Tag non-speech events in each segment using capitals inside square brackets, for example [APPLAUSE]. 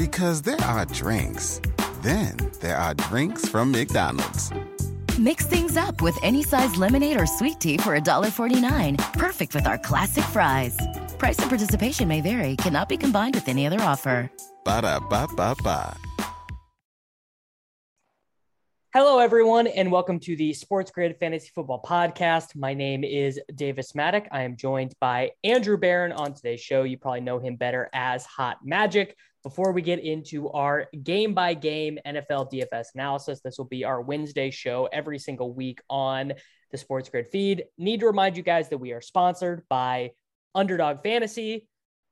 Because there are drinks, then there are drinks from McDonald's. Mix things up with any size lemonade or sweet tea for $1.49. Perfect with our classic fries. Price and participation may vary, cannot be combined with any other offer. Ba da ba ba ba. Hello, everyone, and welcome to the Sports Grid Fantasy Football Podcast. My name is Davis Mattek. I am joined by Andrew Barron on today's show. You probably know him better as Hot Magic. Before we get into our game by game NFL DFS analysis, this will be our Wednesday show every single week on the Sports Grid feed. Need to remind you guys that we are sponsored by Underdog Fantasy.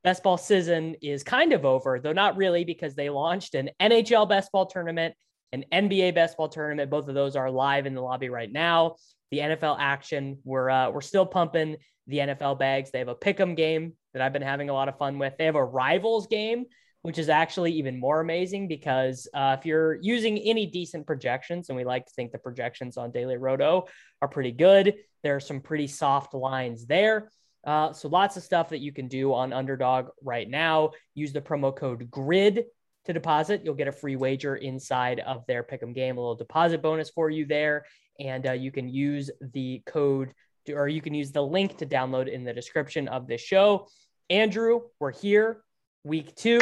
Best ball season is kind of over, though not really, because they launched an NHL best ball tournament, an NBA best ball tournament. Both of those are live in the lobby right now. The NFL action, we're uh, we're still pumping the NFL bags. They have a pick'em game that I've been having a lot of fun with. They have a rivals game which is actually even more amazing because uh, if you're using any decent projections, and we like to think the projections on Daily Roto are pretty good, there are some pretty soft lines there. Uh, so lots of stuff that you can do on Underdog right now. Use the promo code GRID to deposit. You'll get a free wager inside of their pick'em game, a little deposit bonus for you there, and uh, you can use the code to, or you can use the link to download in the description of this show. Andrew, we're here, week two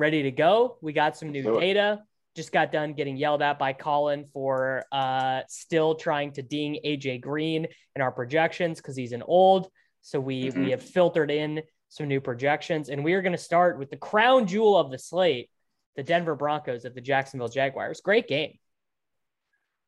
ready to go. We got some new data. Just got done getting yelled at by Colin for uh, still trying to ding AJ Green in our projections because he's an old. So we mm-hmm. we have filtered in some new projections, and we are going to start with the crown jewel of the slate, the Denver Broncos of the Jacksonville Jaguars. Great game.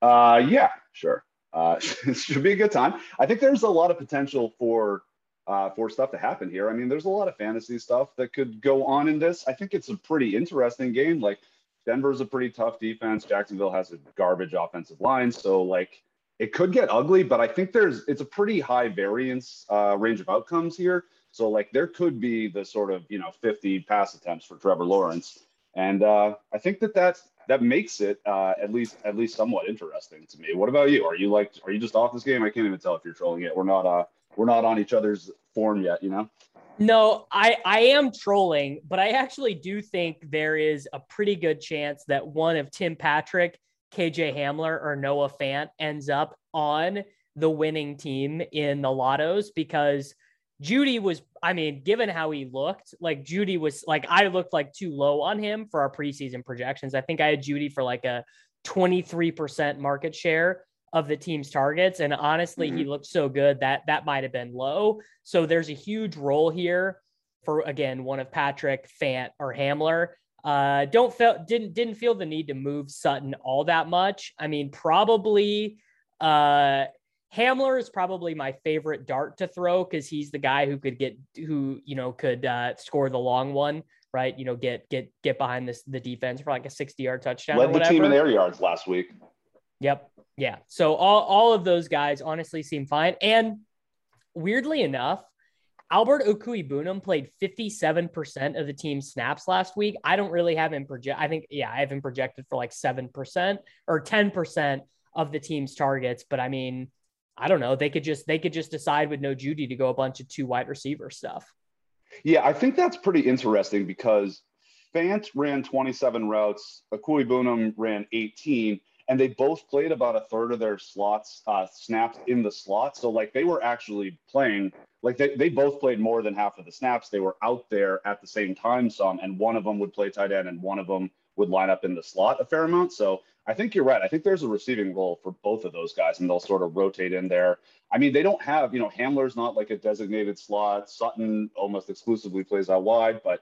Uh, yeah, sure. Uh, [LAUGHS] it should be a good time. I think there's a lot of potential for uh, for stuff to happen here. I mean, there's a lot of fantasy stuff that could go on in this. I think it's a pretty interesting game. Like Denver's a pretty tough defense. Jacksonville has a garbage offensive line, so like it could get ugly. But I think there's it's a pretty high variance uh, range of outcomes here. So like there could be the sort of you know 50 pass attempts for Trevor Lawrence, and uh, I think that that's that makes it uh, at least at least somewhat interesting to me. What about you? Are you like are you just off this game? I can't even tell if you're trolling it. We're not uh we're not on each other's form yet, you know? No, I I am trolling, but I actually do think there is a pretty good chance that one of Tim Patrick, KJ Hamler, or Noah Fant ends up on the winning team in the lottos because Jeudy was, I mean, given how he looked, like Jeudy was like I looked like too low on him for our preseason projections. I think I had Jeudy for like a 23% market share of the team's targets. And honestly, mm-hmm. he looked so good that that might have been low. So there's a huge role here for again one of Patrick, Fant, or Hamler. Uh, don't feel didn't didn't feel the need to move Sutton all that much. I mean, probably uh, Hamler is probably my favorite dart to throw because he's the guy who could get who you know could uh, score the long one, right? You know, get get get behind this the defense for like a sixty yard touchdown. Led the team in air yards last week. Yep. Yeah. So all, all of those guys honestly seem fine. And weirdly enough, Albert Okwuegbunam played 57% of the team's snaps last week. I don't really have him project. I think, yeah, I have him projected for like 7% or 10% of the team's targets. But I mean, I don't know. They could just, they could just decide with no Jeudy to go a bunch of two wide receiver stuff. Yeah. I think that's pretty interesting because Fant ran 27 routes. Okwuegbunam ran 18 and they both played about a third of their slots uh, snaps in the slot. So like they were actually playing like they, they both played more than half of the snaps. They were out there at the same time some, and one of them would play tight end and one of them would line up in the slot a fair amount. So I think you're right. I think there's a receiving role for both of those guys, and they'll sort of rotate in there. I mean, they don't have, you know, Hamler's not like a designated slot. Sutton almost exclusively plays out wide, but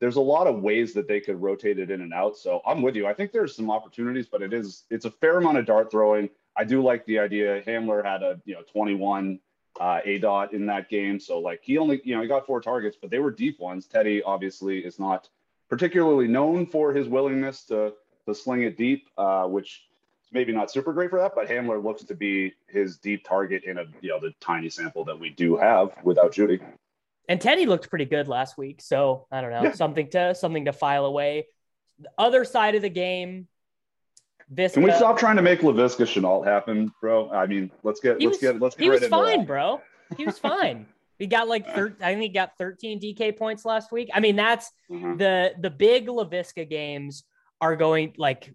there's a lot of ways that they could rotate it in and out. So I'm with you. I think there's some opportunities, but it is it's a fair amount of dart throwing. I do like the idea. Hamler had a you know 21 uh, a dot in that game, so like he only you know he got four targets, but they were deep ones. Teddy obviously is not particularly known for his willingness to to sling it deep, uh, which is maybe not super great for that. But Hamler looks to be his deep target in a you know the tiny sample that we do have without Jeudy. And Teddy looked pretty good last week, so I don't know Yeah. something to something to file away. The other side of the game, Viska. Can we stop trying to make Laviska Shenault happen, bro? I mean, let's get He let's was, get let's get he right was fine, that. bro. He was fine. [LAUGHS] He got like thir- I think he got 13 DK points last week. I mean, that's Mhm. the the big Laviska games are going like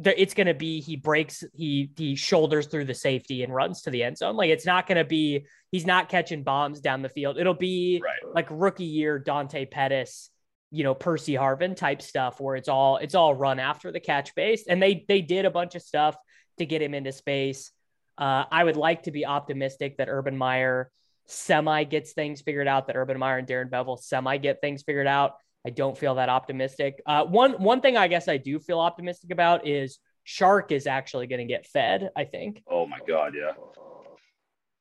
the, it's going to be he breaks he he shoulders through the safety and runs to the end zone. Like it's not going to be he's not catching bombs down the field. It'll be Right. like rookie year Dante Pettis, you know, Percy Harvin type stuff where it's all it's all run after the catch based. And they they did a bunch of stuff to get him into space. Uh, I would like to be optimistic that Urban Meyer semi gets things figured out, that Urban Meyer and Darrell Bevell semi get things figured out. I don't feel that optimistic. Uh, one one thing I guess I do feel optimistic about is Shark is actually going to get fed. I think. Oh my god, yeah.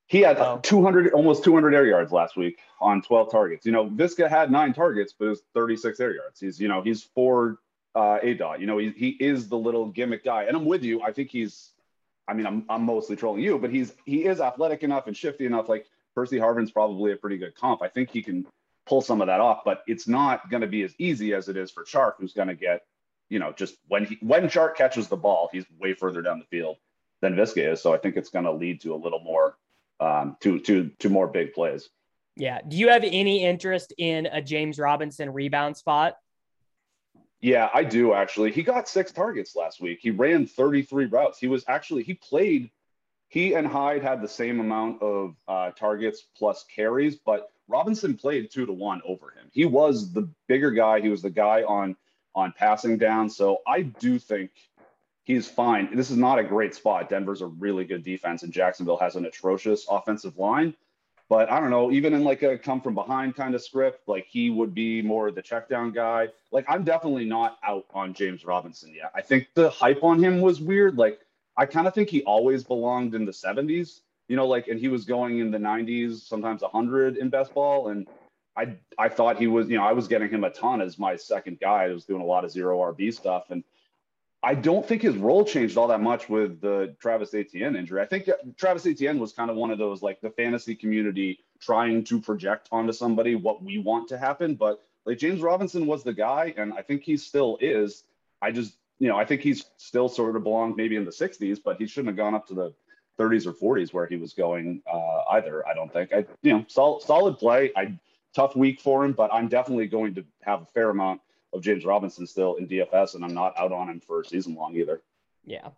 He had Oh. 200, almost 200 air yards last week on 12 targets. You know, Viska had nine targets, but it was 36 air yards. He's, you know, he's four uh, A dot. You know, he, he is the little gimmick guy. And I'm with you. I think he's, I mean, I'm, I'm mostly trolling you, but he's, he is athletic enough and shifty enough. Like Percy Harvin's probably a pretty good comp. I think he can pull some of that off, but it's not going to be as easy as it is for Shark, who's going to get, you know, just when he, when Shark catches the ball, he's way further down the field than Viska is. So I think it's going to lead to a little more, um, to, to, to more big plays. Yeah. Do you have any interest in a James Robinson rebound spot? Yeah, I do actually. He got six targets last week. He ran 33 routes. He was actually, he played, he and Hyde had the same amount of uh, targets plus carries, but Robinson played two to one over him. He was the bigger guy. He was the guy on on passing down. So I do think he's fine. This is not a great spot. Denver's a really good defense, and Jacksonville has an atrocious offensive line. But I don't know, even in like a come from behind kind of script, like he would be more the check down guy. Like I'm definitely not out on James Robinson yet. I think the hype on him was weird. Like I kind of think he always belonged in the 70s, you know, like and he was going in the 90s, sometimes 100 in best ball. And I I thought he was, you know, I was getting him a ton as my second guy. I was doing a lot of zero RB stuff. And I don't think his role changed all that much with the Travis Etienne injury. I think Travis Etienne was kind of one of those like the fantasy community trying to project onto somebody what we want to happen. But like James Robinson was the guy, and I think he still is. I just, you know, I think he's still sort of belonged maybe in the 60s, but he shouldn't have gone up to the 30s or 40s where he was going uh, either. I don't think. I, you know, sol- solid play. I tough week for him, but I'm definitely going to have a fair amount of James Robinson still in DFS, and I'm not out on him for season long either. Yeah.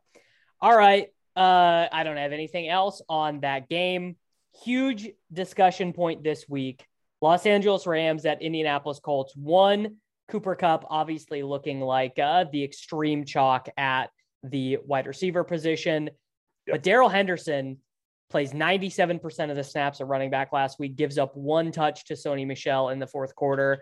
All right. Uh, I don't have anything else on that game. Huge discussion point this week. Los Angeles Rams at Indianapolis Colts. One Cooper Kupp, obviously looking like uh, the extreme chalk at the wide receiver position. But Darrell Henderson plays 97% of the snaps at running back last week, gives up one touch to Sony Michel in the fourth quarter.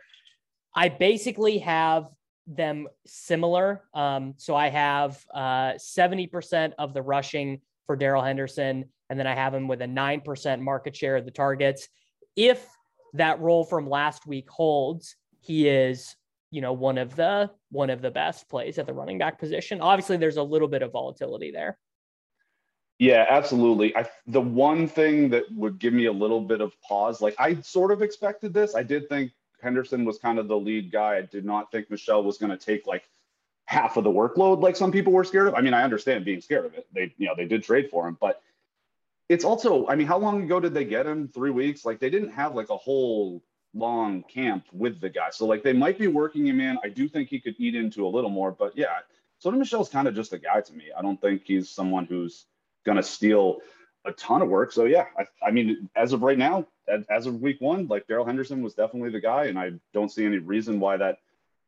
I basically have them similar. Um, so I have uh, 70% of the rushing for Darrell Henderson, and then I have him with a 9% market share of the targets. If that role from last week holds, he is, you know, one of the one of the best plays at the running back position. Obviously, there's a little bit of volatility there. Yeah, absolutely. I the one thing that would give me a little bit of pause, like I sort of expected this. I did think Henderson was kind of the lead guy. I did not think Michel was going to take like half of the workload like some people were scared of. I mean, I understand being scared of it. They, you know, they did trade for him, but it's also, I mean, how long ago did they get him? Three weeks? Like they didn't have like a whole long camp with the guy. So like they might be working him in. I do think he could eat into a little more, but yeah, Sony Michel's kind of just a guy to me. I don't think he's someone who's going to steal a ton of work. So yeah, I, I mean, as of right now, as, of week one, like Darrell Henderson was definitely the guy, and I don't see any reason why that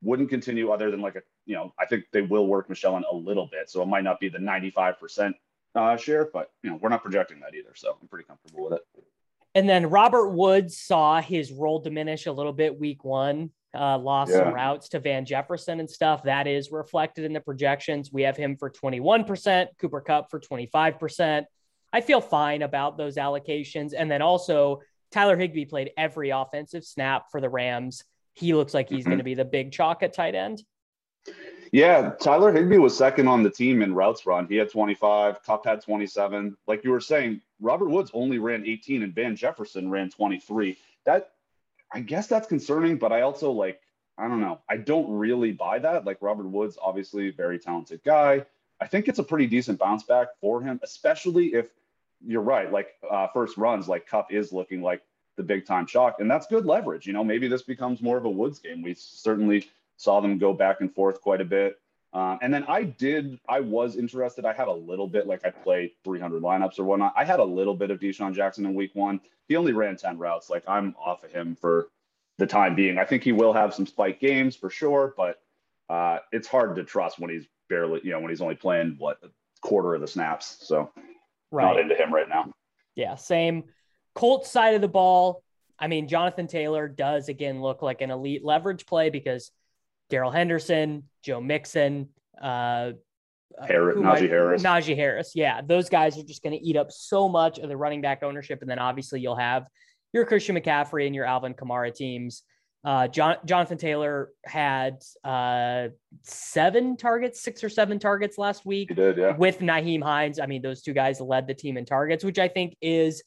wouldn't continue other than like a, you know, I think they will work Michel in a little bit. So it might not be the 95% uh, share, but you know, we're not projecting that either. So I'm pretty comfortable with it. And then Robert Woods saw his role diminish a little bit week one, uh, lost Yeah. some routes to Van Jefferson and stuff. That is reflected in the projections. We have him for 21%, Cooper Kupp for 25%. I feel fine about those allocations. And then also, Tyler Higbee played every offensive snap for the Rams. he looks like he's mm-hmm. going to be the big chalk at tight end. Yeah, Tyler Higbee was second on the team in routes run. He had 25, Kupp had 27. Like you were saying, Robert Woods only ran 18 and Van Jefferson ran 23. That I guess that's concerning, but I also like I don't know. I don't really buy that. Like Robert Woods, obviously very talented guy. I think it's a pretty decent bounce back for him, especially if you're right. Like uh, first runs, like Kupp is looking like the big time shock, and that's good leverage. You know, maybe this becomes more of a Woods game. We certainly saw them go back and forth quite a bit. Um, and then I did, I was interested. I had a little bit, like I played 300 lineups or whatnot. I had a little bit of DeSean Jackson in week one. He only ran 10 routes. Like I'm off of him for the time being. I think he will have some spike games for sure, but uh, it's hard to trust when he's barely, you know, when he's only playing what a quarter of the snaps. So right. not into him right now. Yeah, same. Colts side of the ball. I mean, Jonathan Taylor does again look like an elite leverage play because Darrell Henderson, Joe Mixon, uh, Harris, Najee Harris. Najee Harris. Yeah, those guys are just going to eat up so much of the running back ownership. And then obviously you'll have your Christian McCaffrey and your Alvin Kamara teams. Uh, John, Jonathan Taylor had uh, seven targets, six or seven targets last week did, yeah. with Nyheim Hines. I mean, those two guys led the team in targets, which I think is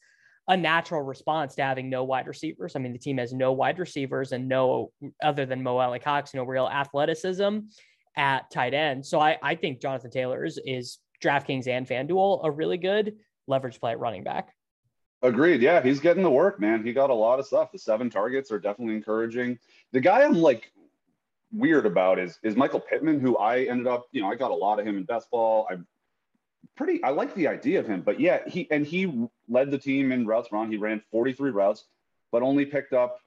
a natural response to having no wide receivers. I mean, the team has no wide receivers and no other than Mo Alie-Cox, no real athleticism at tight end. So I, I think Jonathan Taylor is, is DraftKings and FanDuel a really good leverage play at running back. Agreed. Yeah, he's getting the work, man. He got a lot of stuff. The seven targets are definitely encouraging. The guy I'm like weird about is is Michael Pittman, who I ended up, you know, I got a lot of him in best ball. I'm pretty I like the idea of him, but yeah, he and he led the team in routes run. He ran 43 routes, but only picked up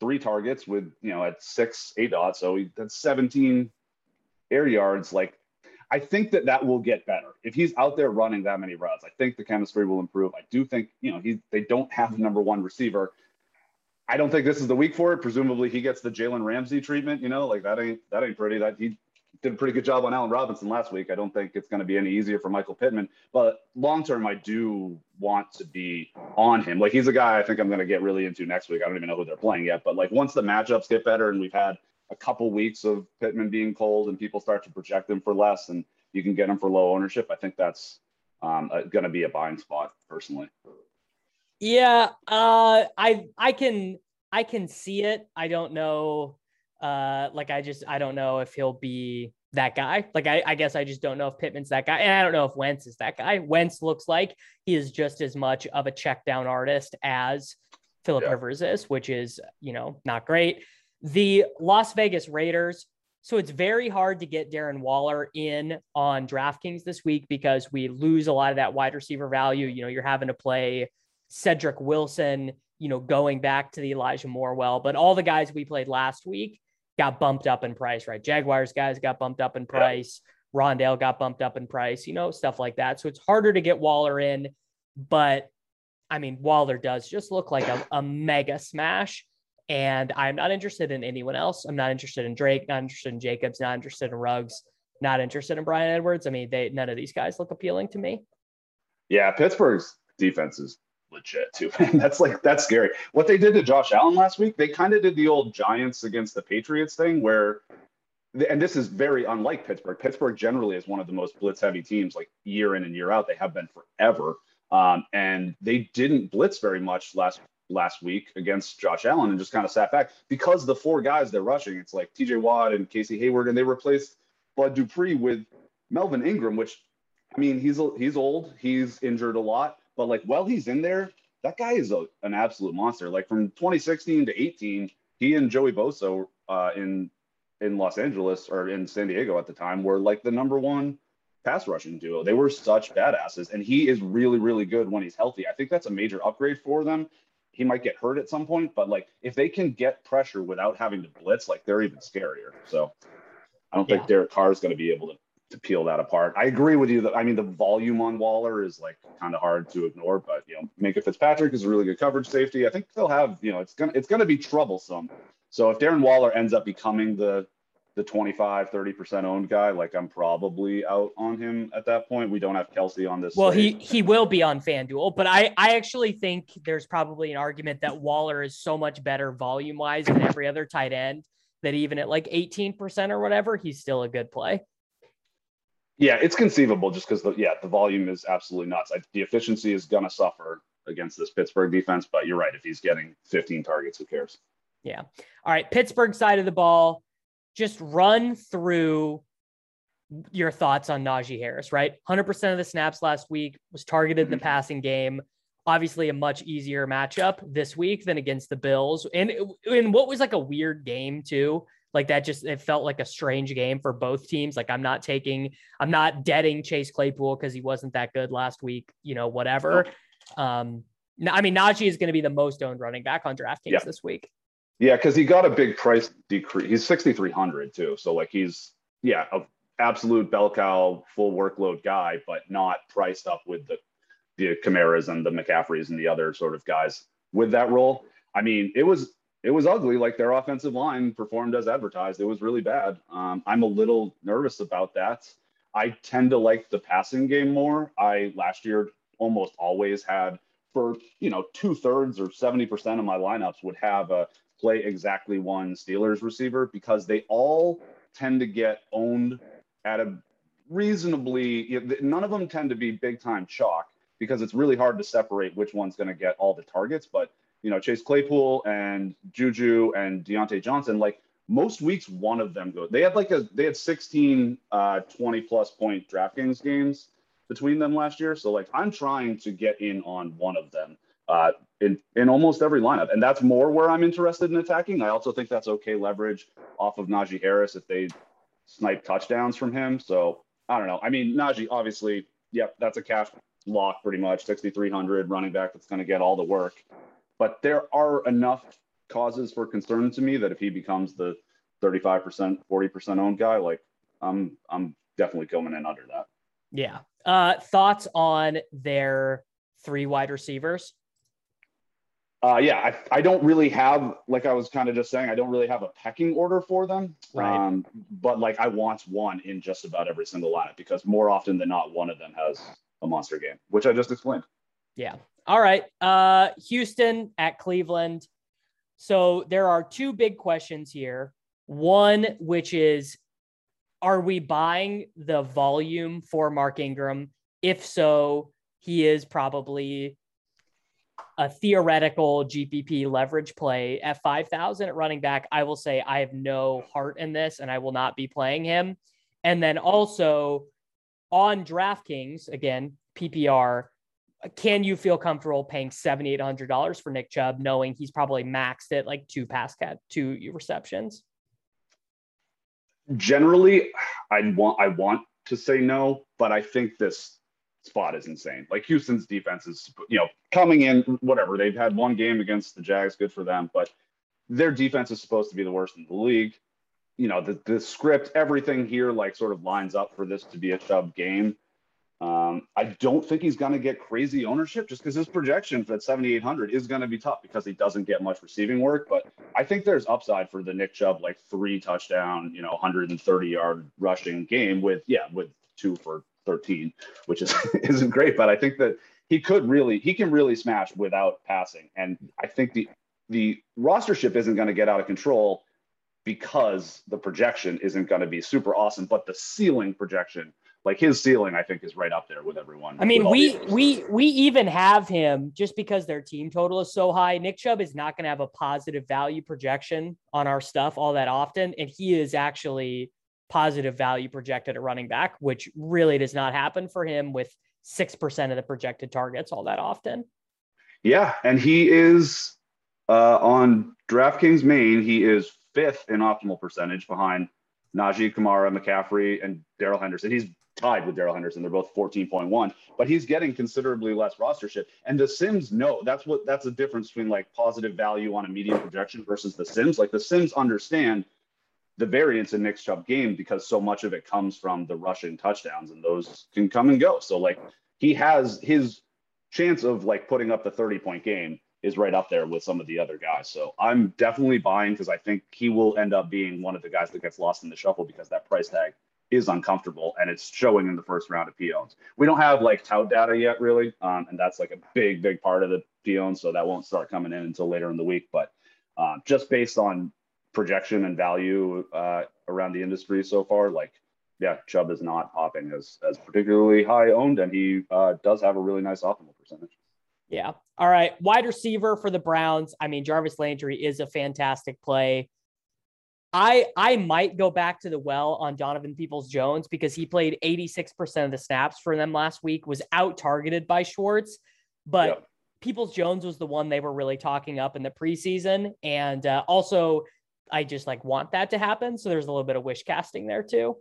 three targets with you know at six eight dots. So he that's 17 air yards. Like I think that that will get better if he's out there running that many routes. I think the chemistry will improve. I do think you know he they don't have the number one receiver. I don't think this is the week for it. Presumably he gets the Jalen Ramsey treatment. You know, like that ain't that ain't pretty. That he did a pretty good job on Allen Robinson last week. I don't think it's going to be any easier for Michael Pittman. But long term, I do want to be on him. Like he's a guy I think I'm going to get really into next week. I don't even know who they're playing yet. But like once the matchups get better and we've had a couple weeks of Pittman being cold and people start to project him for less and you can get him for low ownership, I think that's um, going to be a buying spot personally. Yeah, uh, I I can I can see it. I don't know. Uh, like I just I don't know if he'll be that guy. Like I, I guess I just don't know if Pittman's that guy, and I don't know if Wentz is that guy. Wentz looks like he is just as much of a check down artist as Philip yeah. Rivers is, which is you know not great. The Las Vegas Raiders. So it's very hard to get Darren Waller in on DraftKings this week because we lose a lot of that wide receiver value. You know, you're having to play Cedric Wilson, you know, going back to the Elijah Moore well, but all the guys we played last week got bumped up in price, right? Jaguars guys got bumped up in price. Rondale got bumped up in price, you know, stuff like that. So it's harder to get Waller in, but I mean, Waller does just look like a, a mega smash. And I'm not interested in anyone else. I'm not interested in Drake, not interested in Jacobs, not interested in Ruggs, not interested in Bryan Edwards. I mean, they none of these guys look appealing to me. Yeah, Pittsburgh's defense is legit too. [LAUGHS] that's like that's scary. What they did to Josh Allen last week, they kind of did the old Giants against the Patriots thing where and this is very unlike Pittsburgh. Pittsburgh generally is one of the most blitz heavy teams like year in and year out. They have been forever. Um, and they didn't blitz very much last last week against Josh Allen and just kind of sat back because the four guys they're rushing, it's like TJ Watt and Casey Hayward, and they replaced Bud Dupree with Melvin Ingram, which I mean, he's he's old, he's injured a lot, but like while he's in there, that guy is a, an absolute monster. Like from 2016 to 18, he and Joey Bosa uh, in in Los Angeles or in San Diego at the time were like the number one pass rushing duo. They were such badasses, and he is really, really good when he's healthy. I think that's a major upgrade for them he might get hurt at some point, but like if they can get pressure without having to blitz, like they're even scarier. So I don't yeah. think Derek Carr is going to be able to, to peel that apart. I agree with you that I mean the volume on Waller is like kind of hard to ignore, but you know, Minkah Fitzpatrick is a really good coverage safety. I think they'll have, you know, it's gonna it's gonna be troublesome. So if Darren Waller ends up becoming the the 25, 30% owned guy, like I'm probably out on him at that point. We don't have Kelce on this. Well, slate. he he will be on FanDuel, but I I actually think there's probably an argument that Waller is so much better volume wise than every other tight end that even at like 18% or whatever, he's still a good play. Yeah, it's conceivable just because the yeah, the volume is absolutely nuts. I, the efficiency is gonna suffer against this Pittsburgh defense, but you're right. If he's getting 15 targets, who cares? Yeah. All right. Pittsburgh side of the ball just run through your thoughts on Najee Harris, right? 100% of the snaps last week was targeted in the mm-hmm. passing game. Obviously, a much easier matchup this week than against the Bills. And in what was like a weird game, too. Like that just, it felt like a strange game for both teams. Like I'm not taking, I'm not deading Chase Claypool because he wasn't that good last week, you know, whatever. Um, I mean, Najee is going to be the most owned running back on DraftKings yeah. this week. Yeah, because he got a big price decrease. He's 6,300 too. So, like, he's, yeah, a absolute bell cow, full workload guy, but not priced up with the, the Kamaras and the McCaffreys and the other sort of guys with that role. I mean, it was, it was ugly. Like their offensive line performed as advertised. It was really bad. Um, I'm a little nervous about that. I tend to like the passing game more. I last year almost always had for you know two thirds or 70% of my lineups would have a play exactly one Steelers receiver because they all tend to get owned at a reasonably, none of them tend to be big time chalk because it's really hard to separate which one's going to get all the targets. But, you know, Chase Claypool and Juju and Diontae Johnson, like most weeks, one of them goes. They had like a, they had 16, uh, 20 plus point DraftKings games between them last year. So, like, I'm trying to get in on one of them uh, in in almost every lineup, and that's more where I'm interested in attacking. I also think that's okay leverage off of Najee Harris if they snipe touchdowns from him. So I don't know. I mean, Najee obviously, yep, that's a cash lock pretty much. 6,300 running back that's going to get all the work, but there are enough causes for concern to me that if he becomes the 35%, 40% owned guy, like I'm I'm definitely coming in under that. Yeah. Uh, thoughts on their three wide receivers? Uh, yeah, I, I don't really have, like I was kind of just saying, I don't really have a pecking order for them. Right. Um, but like I want one in just about every single lineup because more often than not, one of them has a monster game, which I just explained. Yeah. All right. Uh, Houston at Cleveland. So there are two big questions here. One, which is, are we buying the volume for Mark Ingram? If so, he is probably a theoretical GPP leverage play at 5,000 at running back, I will say I have no heart in this and I will not be playing him. And then also on DraftKings, again, PPR, can you feel comfortable paying $7,800 for Nick Chubb, knowing he's probably maxed at like two pass cat, two receptions? Generally, I want I want to say no, but I think this spot is insane. Like Houston's defense is, you know, coming in, whatever. They've had one game against the Jags, good for them, but their defense is supposed to be the worst in the league. You know, the, the script, everything here, like, sort of lines up for this to be a Chubb game. Um, I don't think he's going to get crazy ownership just because his projection for that 7,800 is going to be tough because he doesn't get much receiving work. But I think there's upside for the Nick Chubb, like three touchdown, you know, 130 yard rushing game with, yeah, with two for 13, which is [LAUGHS] isn't great, but I think that he could really he can really smash without passing. And I think the the roster ship isn't going to get out of control because the projection isn't going to be super awesome, but the ceiling projection like his ceiling i think is right up there with everyone i mean we we we even have him just because their team total is so high nick chubb is not going to have a positive value projection on our stuff all that often and he is actually positive value projected at running back, which really does not happen for him with 6% of the projected targets all that often. Yeah. And he is uh, on DraftKings main, he is fifth in optimal percentage behind Najee Kamara, McCaffrey, and Darrell Henderson. He's tied with Darrell Henderson. They're both 14.1, but he's getting considerably less rostership. And the Sims know that's what that's the difference between like positive value on a median projection versus the Sims. Like the Sims understand the variance in Nick Chubb game because so much of it comes from the rushing touchdowns and those can come and go. So like he has his chance of like putting up the 30 point game is right up there with some of the other guys. So I'm definitely buying because I think he will end up being one of the guys that gets lost in the shuffle because that price tag is uncomfortable and it's showing in the first round of peons. We don't have like tout data yet really, um, and that's like a big, big part of the peons. So that won't start coming in until later in the week. But uh, just based on projection and value uh, around the industry so far, like yeah, Chubb is not popping as as particularly high owned, and he uh, does have a really nice optimal percentage. Yeah. All right. Wide receiver for the Browns. I mean, Jarvis Landry is a fantastic play. I I might go back to the well on Donovan Peoples Jones because he played 86% of the snaps for them last week, was out targeted by Schwartz, but yep. Peoples Jones was the one they were really talking up in the preseason. And uh, also, I just like want that to happen. So there's a little bit of wish casting there too.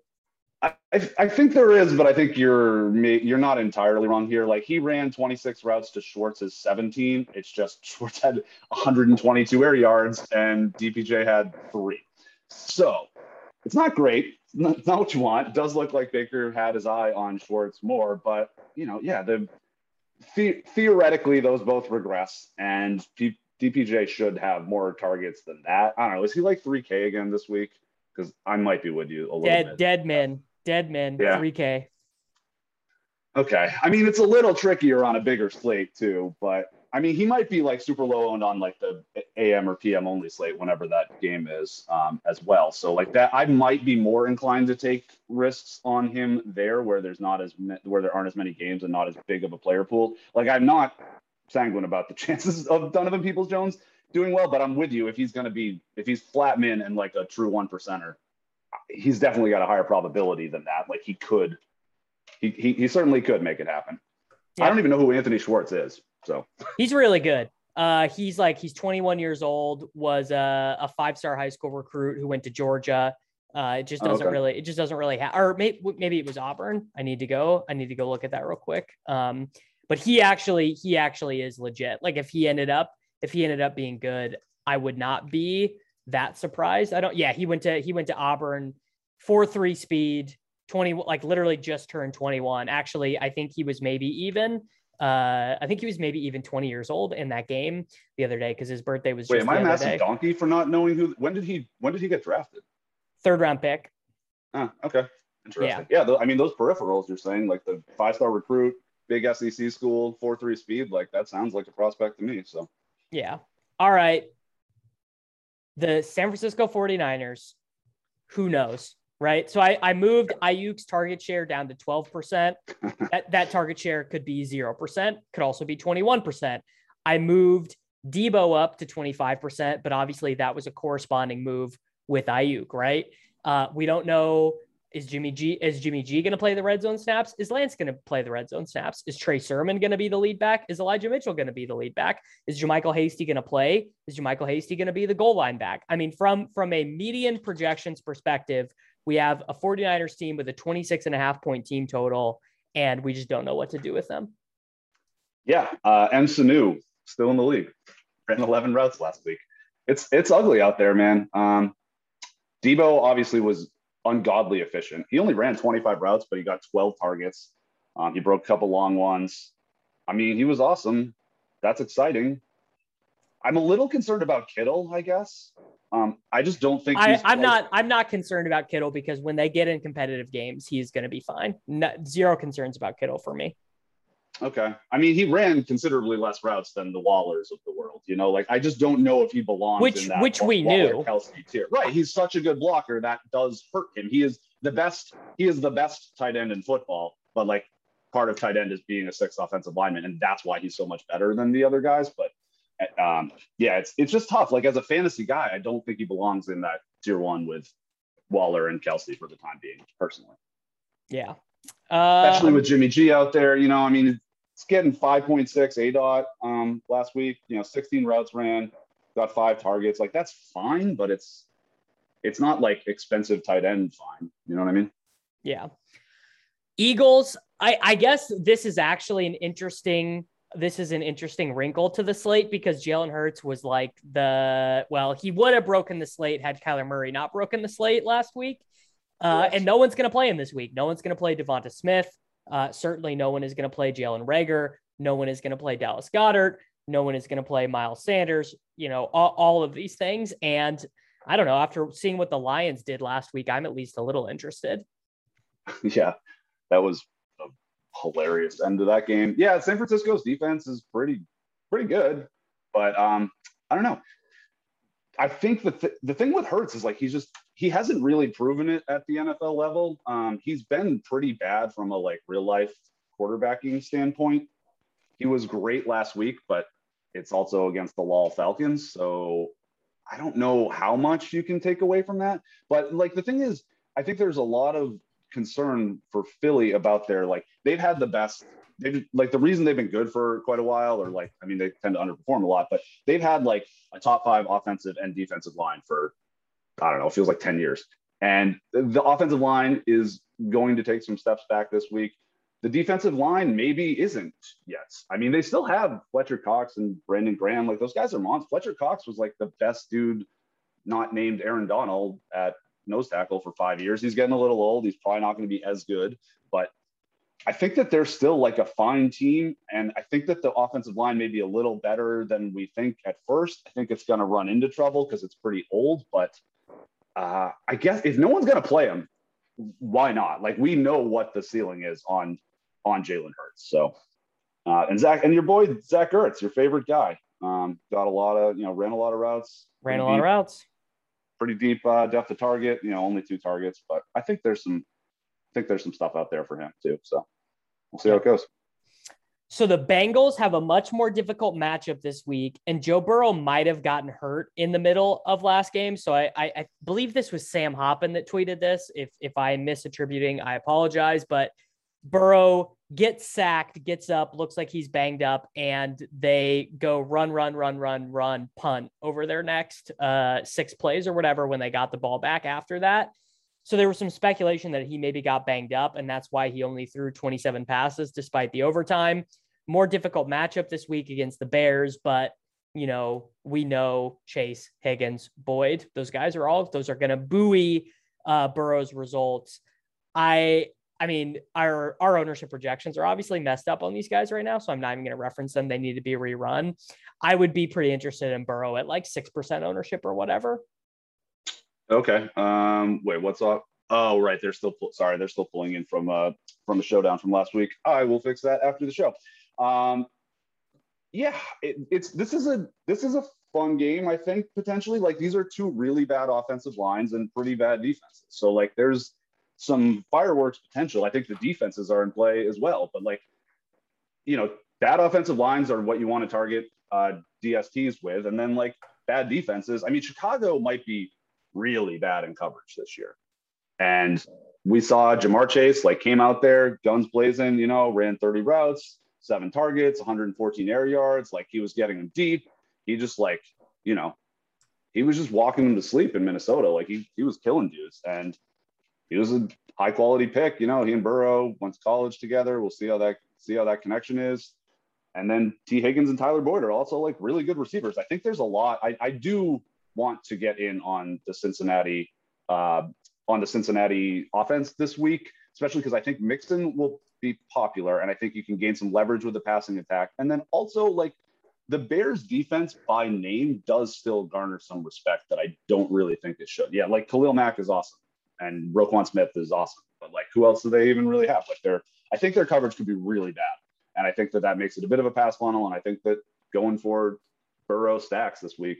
I, I think there is, but I think you're you're not entirely wrong here. Like he ran 26 routes to Schwartz's 17. It's just Schwartz had 122 air yards and DPJ had three. So it's not great. It's not, it's not what you want. It does look like Baker had his eye on Schwartz more, but you know, yeah, the, the theoretically those both regress, and P, DPJ should have more targets than that. I don't know. Is he like 3K again this week? Because I might be with you a little dead, bit. Dead man, dead man, yeah. 3K. Okay. I mean, it's a little trickier on a bigger slate too, but I mean, he might be like super low owned on like the AM or PM only slate whenever that game is um, as well. So like that, I might be more inclined to take risks on him there where there's not as where there aren't as many games and not as big of a player pool. Like I'm not sanguine about the [LAUGHS] chances of Donovan Peoples Jones doing well, but I'm with you if he's going to be if he's flat min and like a true one percenter, he's definitely got a higher probability than that. Like he could, he he, he certainly could make it happen. Yeah. I don't even know who Anthony Schwartz is. So he's really good. Uh, he's like he's 21 years old, was a, a five star high school recruit who went to Georgia. Uh, it just doesn't okay. really, it just doesn't really have, or maybe, maybe it was Auburn. I need to go. I need to go look at that real quick. Um, but he actually, he actually is legit. Like if he ended up, if he ended up being good, I would not be that surprised. I don't. Yeah, he went to he went to Auburn, four three speed, 20 like literally just turned 21 actually i think he was maybe even uh, I think he was maybe even 20 years old in that game the other day because his birthday was. Wait, am I a massive day. donkey for not knowing who? When did he? When did he get drafted? Third round pick. Ah, okay, interesting. Yeah, yeah I mean those peripherals you're saying, like the five star recruit, big SEC school, four three speed, like that sounds like a prospect to me. So. Yeah. All right. The San Francisco 49ers. Who knows? Right? So I, I moved Aiyuk's target share down to 12%. [LAUGHS] that, that target share could be 0%, could also be 21%. I moved Debo up to 25%, but obviously that was a corresponding move with Aiyuk, right? Uh, we don't know is Jimmy G is Jimmy G going to play the red zone snaps? Is Lance going to play the red zone snaps? Is Trey Sermon going to be the lead back? Is Elijah Mitchell going to be the lead back? Is JaMycal Hasty going to play? Is JaMycal Hasty going to be the goal line back? I mean, from from a median projections perspective, we have a 49ers team with a 26 and a half point team total, and we just don't know what to do with them. Yeah. Uh, and Sanu still in the league, ran 11 routes last week. It's, it's ugly out there, man. Um, Deebo obviously was ungodly efficient. He only ran 25 routes, but he got 12 targets. Um, he broke a couple long ones. I mean, he was awesome. That's exciting. I'm a little concerned about Kittle, I guess. Um, I just don't think I, am not. I'm not concerned about Kittle because when they get in competitive games, he's going to be fine. No, zero concerns about Kittle for me. Okay, I mean he ran considerably less routes than the Wallers of the world. You know, like I just don't know if he belongs which, in that which we knew. Kelce tier. Right, he's such a good blocker that does hurt him. He is the best. He is the best tight end in football. But like part of tight end is being a sixth offensive lineman, and that's why he's so much better than the other guys. But um, yeah, it's it's just tough. Like as a fantasy guy, I don't think he belongs in that tier one with Waller and Kelce for the time being, personally. Yeah. Uh, Especially with Jimmy G out there, you know, I mean, it's getting 5.6 A dot um, last week, you know, 16 routes ran, got five targets. Like that's fine, but it's it's not like expensive tight end fine. You know what I mean? Yeah. Eagles, I, I guess this is actually an interesting this is an interesting wrinkle to the slate because Jalen Hurts was like the well, he would have broken the slate had Kyler Murray not broken the slate last week. Uh, yes. And no one's going to play him this week. No one's going to play Devonta Smith. Uh, certainly, no one is going to play Jalen Reagor. No one is going to play Dallas Goedert. No one is going to play Miles Sanders, you know, all, all of these things. And I don't know, after seeing what the Lions did last week, I'm at least a little interested. [LAUGHS] Yeah, that was hilarious end to that game. Yeah, San Francisco's defense is pretty pretty good, but um, I don't know. I think the th- the thing with Hurts is like he's just he hasn't really proven it at the NFL level. Um, he's been pretty bad from a like real life quarterbacking standpoint. He was great last week, but it's also against the Law Falcons, so I don't know how much you can take away from that. But like the thing is, I think there's a lot of concern for Philly about their like they've had the best they've like the reason they've been good for quite a while or like I mean they tend to underperform a lot, but they've had like a top five offensive and defensive line for I don't know, feels like 10 years. And the offensive line is going to take some steps back this week. The defensive line maybe isn't yet. I mean, they still have Fletcher Cox and Brandon Graham. Like those guys are monsters. Fletcher Cox was like the best dude not named Aaron Donald at nose tackle for five years. He's getting a little old. He's probably not going to be as good, but I think that they're still like a fine team. And I think that the offensive line may be a little better than we think at first. I think it's going to run into trouble because it's pretty old, but uh, I guess if no one's going to play him, why not? Like we know what the ceiling is on on Jalen Hurts. So, uh, and Zach and your boy Zach Ertz, your favorite guy, um, got a lot of you know ran a lot of routes, ran a lot of routes, pretty deep uh, depth of target. You know, only two targets, but I think there's some I think there's some stuff out there for him too. So we'll see how it goes. So the Bengals have a much more difficult matchup this week, and Joe Burrow might have gotten hurt in the middle of last game. So I, I, I believe this was Sam Hoppen that tweeted this. If if I am misattributing, I apologize. But Burrow gets sacked, gets up, looks like he's banged up, and they go run, run, run, run, run, punt over their next uh, six plays or whatever when they got the ball back after that. So there was some speculation that he maybe got banged up, and that's why he only threw 27 passes despite the overtime. More difficult matchup this week against the Bears, but you know we know Chase, Higgins, Boyd. Those guys are all those are to buoy uh, Burrow's results. I I mean, our our ownership projections are obviously messed up on these guys right now, so I'm not even going to reference them. They need to be rerun. I would be pretty interested in Burrow at like six percent ownership or whatever. Okay. Um, wait, what's up? Oh, right. They're still sorry. They're still pulling in from uh from the showdown from last week. I will fix that after the show. Um, yeah, it, it's this is a this is a fun game. I think potentially like these are two really bad offensive lines and pretty bad defenses. So like there's some fireworks potential. I think the defenses are in play as well. But like, you know, bad offensive lines are what you want to target uh, DSTs with, and then like bad defenses. I mean, Chicago might be really bad in coverage this year. And we saw Ja'Marr Chase like came out there, guns blazing, you know, ran 30 routes, seven targets, 114 air yards. Like he was getting them deep. He just like, you know, he was just walking them to sleep in Minnesota. Like he he was killing dudes. And he was a high quality pick. You know, he and Burrow went to college together. We'll see how that see how that connection is. And then T. Higgins and Tyler Boyd are also like really good receivers. I think there's a lot. I, I do want to get in on the Cincinnati uh, on the Cincinnati offense this week, especially because I think Mixon will be popular, and I think you can gain some leverage with the passing attack. And then also like the Bears defense by name does still garner some respect that I don't really think it should. Yeah, like Khalil Mack is awesome, and Roquan Smith is awesome, but like who else do they even really have? Like their I think their coverage could be really bad, and I think that that makes it a bit of a pass funnel. And I think that going for Burrow stacks this week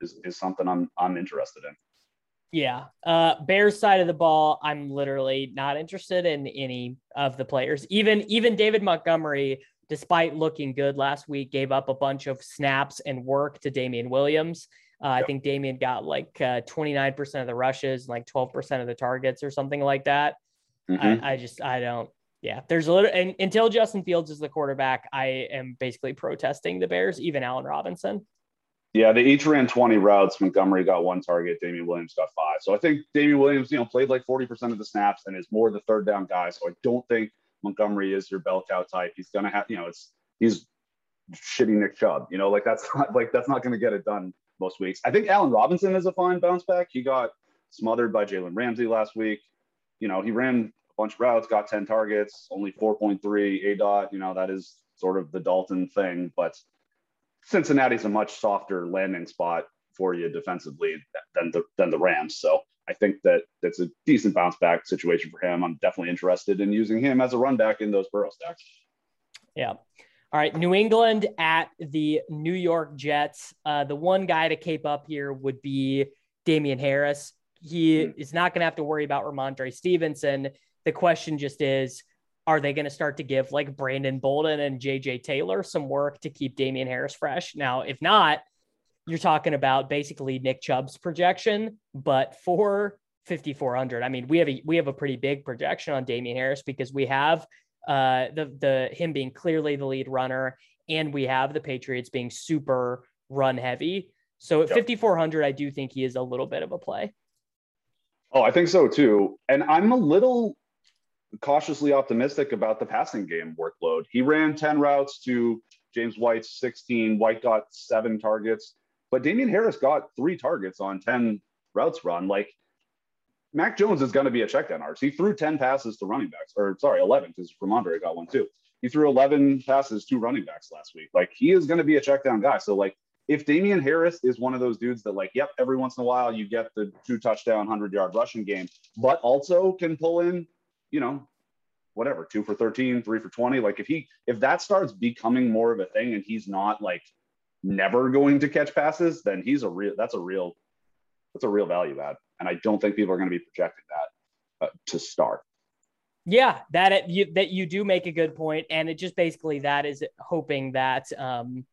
is, is something I'm I'm interested in. Yeah. Uh Bears side of the ball, I'm literally not interested in any of the players. Even even David Montgomery, despite looking good last week, gave up a bunch of snaps and work to Damien Williams. Uh, yep. I think Damien got like uh, 29% of the rushes, like 12% of the targets or something like that. Mm-hmm. I, I, just, I don't, yeah, there's a little, and until Justin Fields is the quarterback, I am basically protesting the Bears, even Allen Robinson. Yeah, they each ran 20 routes. Montgomery got one target. Damien Williams got five. So I think Damien Williams, you know, played like 40% of the snaps and is more the third down guy. So I don't think Montgomery is your bell cow type. He's gonna have, you know, it's he's shitty Nick Chubb. You know, like that's [LAUGHS] not like that's not gonna get it done most weeks. I think Allen Robinson is a fine bounce back. He got smothered by Jalen Ramsey last week. You know, he ran a bunch of routes, got 10 targets, only 4.3 A dot. You know, that is sort of the Dalton thing, but Cincinnati's a much softer landing spot for you defensively than the than the Rams. So I think that that's a decent bounce back situation for him. I'm definitely interested in using him as a run back in those Burrow stacks. Yeah. All right, New England at the New York Jets. Uh, the one guy to cape up here would be Damien Harris. He mm-hmm. is not going to have to worry about Rhamondre Stevenson. The question just is, are they going to start to give like Brandon Bolden and JJ Taylor some work to keep Damien Harris fresh? Now, if not, you're talking about basically Nick Chubb's projection, but for 5400. I mean, we have a we have a pretty big projection on Damien Harris because we have uh, the the him being clearly the lead runner, and we have the Patriots being super run heavy. So at yep. 5400, I do think he is a little bit of a play. Oh, I think so too. And I'm a little cautiously optimistic about the passing game workload. He ran 10 routes to James White's 16. White got seven targets, but Damien Harris got three targets on 10 routes run. Like Mac Jones is going to be a check down artist. He threw 10 passes to running backs, or sorry, 11, because Rhamondre got one too. He threw 11 passes to running backs last week. Like he is going to be a check down guy. So like if Damien Harris is one of those dudes that like, yep, every once in a while you get the two touchdown, 100 yard rushing game, but also can pull in, you know, whatever, two for 13, three for 20. Like if he, if that starts becoming more of a thing and he's not like never going to catch passes, then he's a real, that's a real, that's a real value add. And I don't think people are going to be projecting that uh, to start. Yeah, that it, you, that you do make a good point, and it just basically that is hoping that um,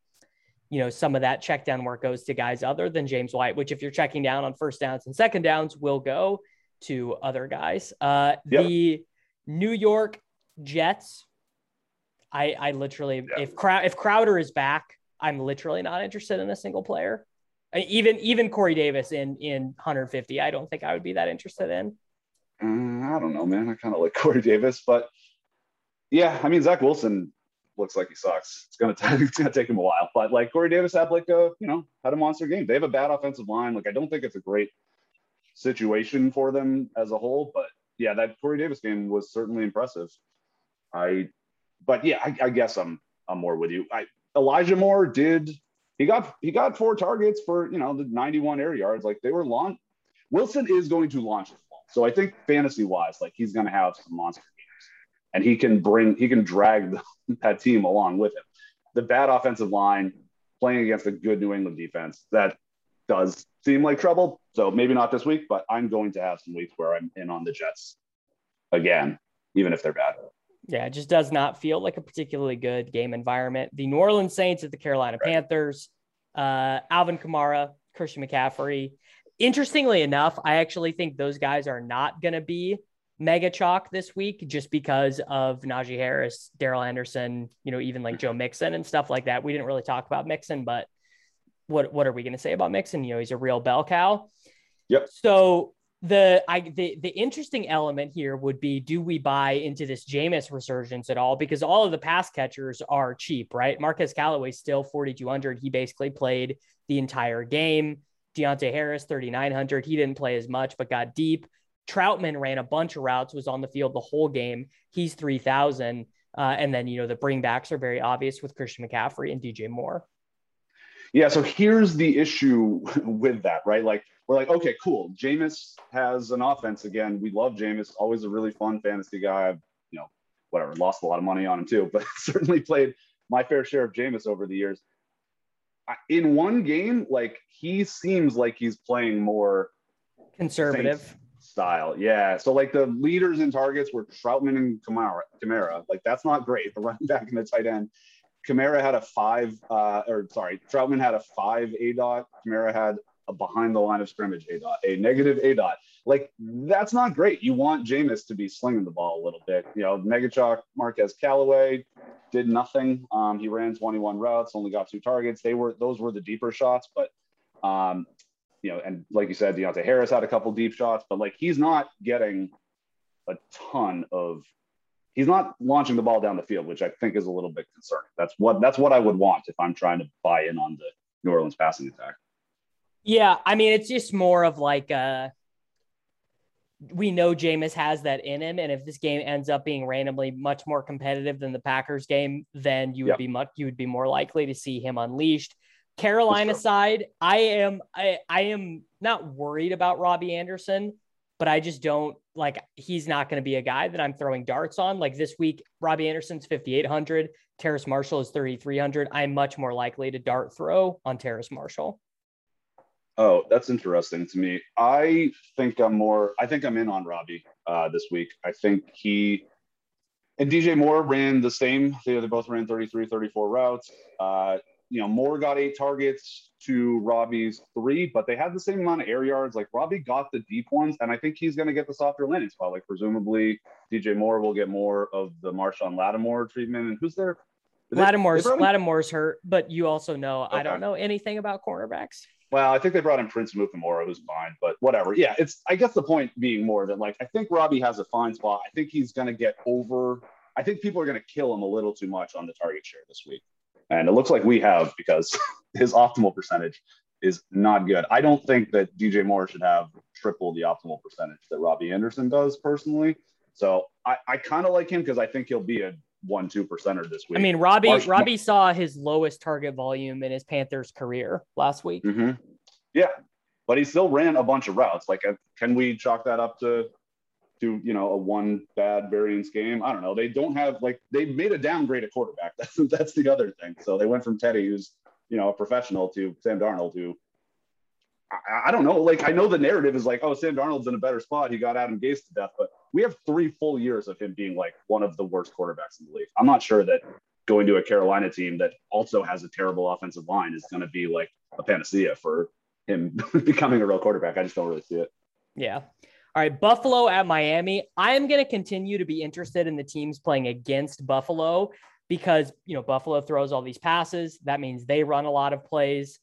you know some of that check down work goes to guys other than James White, which if you're checking down on first downs and second downs, will go to other guys. Uh, yep. The New York Jets, I I literally if Crow- if Crowder is back, I'm literally not interested in a single player even even Corey Davis in in 150, I don't think I would be that interested in. Mm, I don't know, man. I kind of like [LAUGHS] Corey Davis, but yeah, I mean Zach Wilson looks like he sucks. It's gonna t- [LAUGHS] it's gonna take him a while, but like Corey Davis had like a you know had a monster game. They have a bad offensive line. Like I don't think it's a great situation for them as a whole, but yeah, that Corey Davis game was certainly impressive. I, but yeah, I, I guess I'm I'm more with you. I Elijah Moore did he got he got four targets for you know the 91 air yards. Like they were long. Wilson is going to launch ball, so I think fantasy wise, like he's going to have some monster games, and he can bring he can drag the, [LAUGHS] that team along with him. The bad offensive line playing against a good New England defense that does seem like trouble. So maybe not this week, but I'm going to have some weeks where I'm in on the Jets again, even if they're bad. Yeah, it just does not feel like a particularly good game environment. The New Orleans Saints at the Carolina right. Panthers, uh, Alvin Kamara, Christian McCaffrey. Interestingly enough, I actually think those guys are not going to be mega chalk this week just because of Najee Harris, Darrell Henderson, you know, even like Joe Mixon and stuff like that. We didn't really talk about Mixon, but what what are we going to say about Mixon? You know, he's a real bell cow. Yep. So the I the the interesting element here would be do we buy into this Jameis resurgence at all? Because all of the pass catchers are cheap, right? Marquez Callaway still 4,200. He basically played the entire game. Deonte Harris 3,900. He didn't play as much, but got deep. Trautman ran a bunch of routes, was on the field the whole game. He's 3,000. Uh, and then, you know, the bringbacks are very obvious with Christian McCaffrey and DJ Moore. Yeah. So here's the issue [LAUGHS] with that, right? Like, we're like, okay, cool. Jameis has an offense again. We love Jameis, always a really fun fantasy guy. I've, you know, whatever, lost a lot of money on him too, but [LAUGHS] certainly played my fair share of Jameis over the years. In one game, like he seems like he's playing more conservative style. Yeah. So like the leaders in targets were Trautman and Kamara. Kamara. Like that's not great. The [LAUGHS] running back and the tight end. Kamara had a five, uh, or sorry, Trautman had a five A dot. Kamara had behind the line of scrimmage A dot, a negative A dot. Like that's not great. You want Jameis to be slinging the ball a little bit. You know, Megachok Marquez Callaway did nothing. Um, he ran 21 routes, only got two targets. They were those were the deeper shots, but um, you know, and like you said, Deonte Harris had a couple deep shots, but like he's not getting a ton of he's not launching the ball down the field, which I think is a little bit concerning. That's what that's what I would want if I'm trying to buy in on the New Orleans passing attack. Yeah, I mean, it's just more of like a, we know Jameis has that in him. And if this game ends up being randomly much more competitive than the Packers game, then you would yep. be much you would be more likely to see him unleashed. Carolina side, I am I, I am not worried about Robbie Anderson, but I just don't like he's not going to be a guy that I'm throwing darts on. Like this week, Robbie Anderson's 5,800, Terrace Marshall is 3,300. I'm much more likely to dart throw on Terrace Marshall. Oh, that's interesting to me. I think I'm more, I think I'm in on Robbie uh, this week. I think he and DJ Moore ran the same. They, they both ran 33, 34 routes. Uh, you know, Moore got eight targets to Robbie's three, but they had the same amount of air yards. Like Robbie got the deep ones, and I think he's going to get the softer landing spot. Like presumably DJ Moore will get more of the Marshon Lattimore treatment. And who's there? Lattimore's Lattimore's hurt, but you also know okay. I don't know anything about cornerbacks. Well, I think they brought in Prince Amukamara, who's fine, but whatever. Yeah, it's I guess the point being more that like I think Robbie has a fine spot. I think he's gonna get over. I think people are gonna kill him a little too much on the target share this week. And it looks like we have because [LAUGHS] his optimal percentage is not good. I don't think that DJ Moore should have triple the optimal percentage that Robbie Anderson does personally. So I, I kind of like him because I think he'll be a one two percenter this week. I mean, Robbie Marsh- Robbie saw his lowest target volume in his Panthers career last week. Mm-hmm. Yeah, but he still ran a bunch of routes. Like, uh, can we chalk that up to to you know a one bad variance game? I don't know. They don't have like they made a downgrade at quarterback. [LAUGHS] That's that's the other thing. So they went from Teddy, who's you know a professional, to Sam Darnold, who I, I, don't know. Like I know the narrative is like, oh, Sam Darnold's in a better spot. He got Adam Gase to death, but we have three full years of him being like one of the worst quarterbacks in the league. I'm not sure that going to a Carolina team that also has a terrible offensive line is going to be like a panacea for him [LAUGHS] becoming a real quarterback. I just don't really see it. Yeah. All right, Buffalo at Miami. I am going to continue to be interested in the teams playing against Buffalo because, you know, Buffalo throws all these passes. That means they run a lot of plays.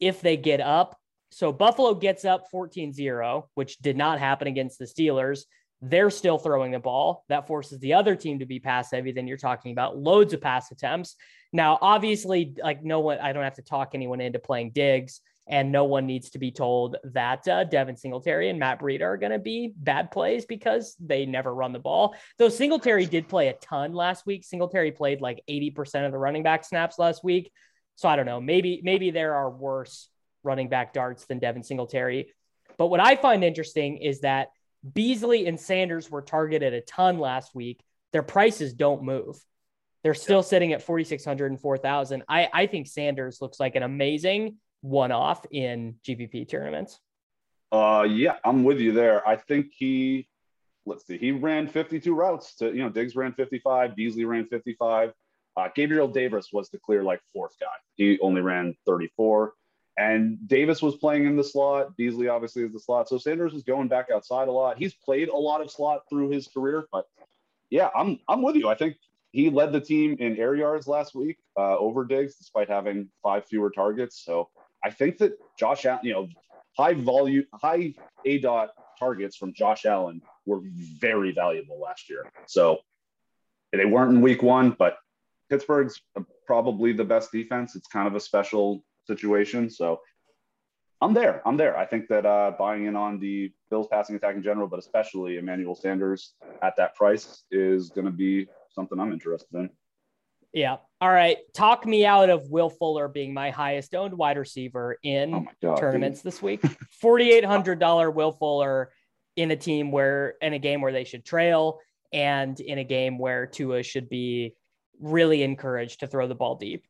If they get up, so Buffalo gets up 14 0, which did not happen against the Steelers. They're still throwing the ball. That forces the other team to be pass heavy. Then you're talking about loads of pass attempts. Now, obviously, like no one, I don't have to talk anyone into playing Diggs, and no one needs to be told that uh, Devin Singletary and Matt Breida are going to be bad plays because they never run the ball. Though Singletary did play a ton last week. Singletary played like 80% of the running back snaps last week. So I don't know. Maybe maybe there are worse running back darts than Devin Singletary. But what I find interesting is that Beasley and Sanders were targeted a ton last week. Their prices don't move. They're still sitting at 4,600 and 4,000. I, I think Sanders looks like an amazing one off in GPP tournaments. Uh, yeah, I'm with you there. I think he, let's see, he ran 52 routes to, you know, Diggs ran 55, Beasley ran 55. Uh, Gabriel Davis was the clear like fourth guy. He only ran 34. And Davis was playing in the slot. Beasley obviously is the slot. So Sanders is going back outside a lot. He's played a lot of slot through his career, but yeah, I'm I'm with you. I think he led the team in air yards last week uh, over Diggs, despite having five fewer targets. So I think that Josh Allen, you know, high volume, high A dot targets from Josh Allen were very valuable last year. So they weren't in week one, but Pittsburgh's probably the best defense. It's kind of a special situation. So I'm there. I'm there. I think that uh, buying in on the Bills passing attack in general, but especially Emmanuel Sanders at that price is going to be something I'm interested in. Yeah. All right. Talk me out of Will Fuller being my highest owned wide receiver in oh God, tournaments dude. this week. [LAUGHS] $4,800 Will Fuller in a team where, in a game where they should trail and in a game where Tua should be really encouraged to throw the ball deep.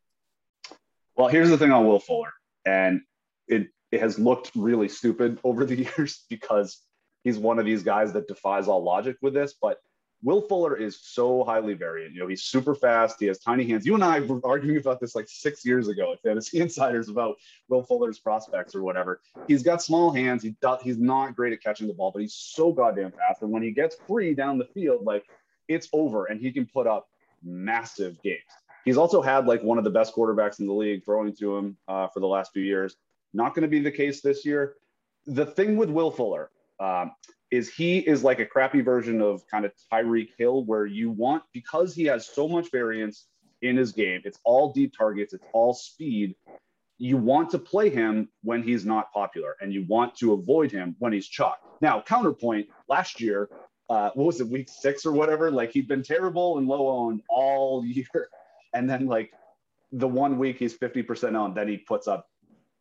Well, here's the thing on Will Fuller, and it it has looked really stupid [LAUGHS] over the years because he's one of these guys that defies all logic with this. But Will Fuller is so highly variant. You know, he's super fast. He has tiny hands. You and I were arguing about this like six years ago at Fantasy [LAUGHS] Insiders about Will Fuller's prospects or whatever. He's got small hands. He does, he's not great at catching the ball, but he's so goddamn fast. And when he gets free down the field, like it's over, and he can put up massive games. He's also had like one of the best quarterbacks in the league throwing to him uh, for the last few years. Not going to be the case this year. The thing with Will Fuller um, is he is like a crappy version of kind of Tyreek Hill, where you want because he has so much variance in his game. It's all deep targets. It's all speed. you want to play him when he's not popular and you want to avoid him when he's chalk. Now, counterpoint last year, uh, what was it, week six or whatever? Like he'd been terrible and low owned all [LAUGHS] year. And then, like, the one week he's 50% owned, then he puts up,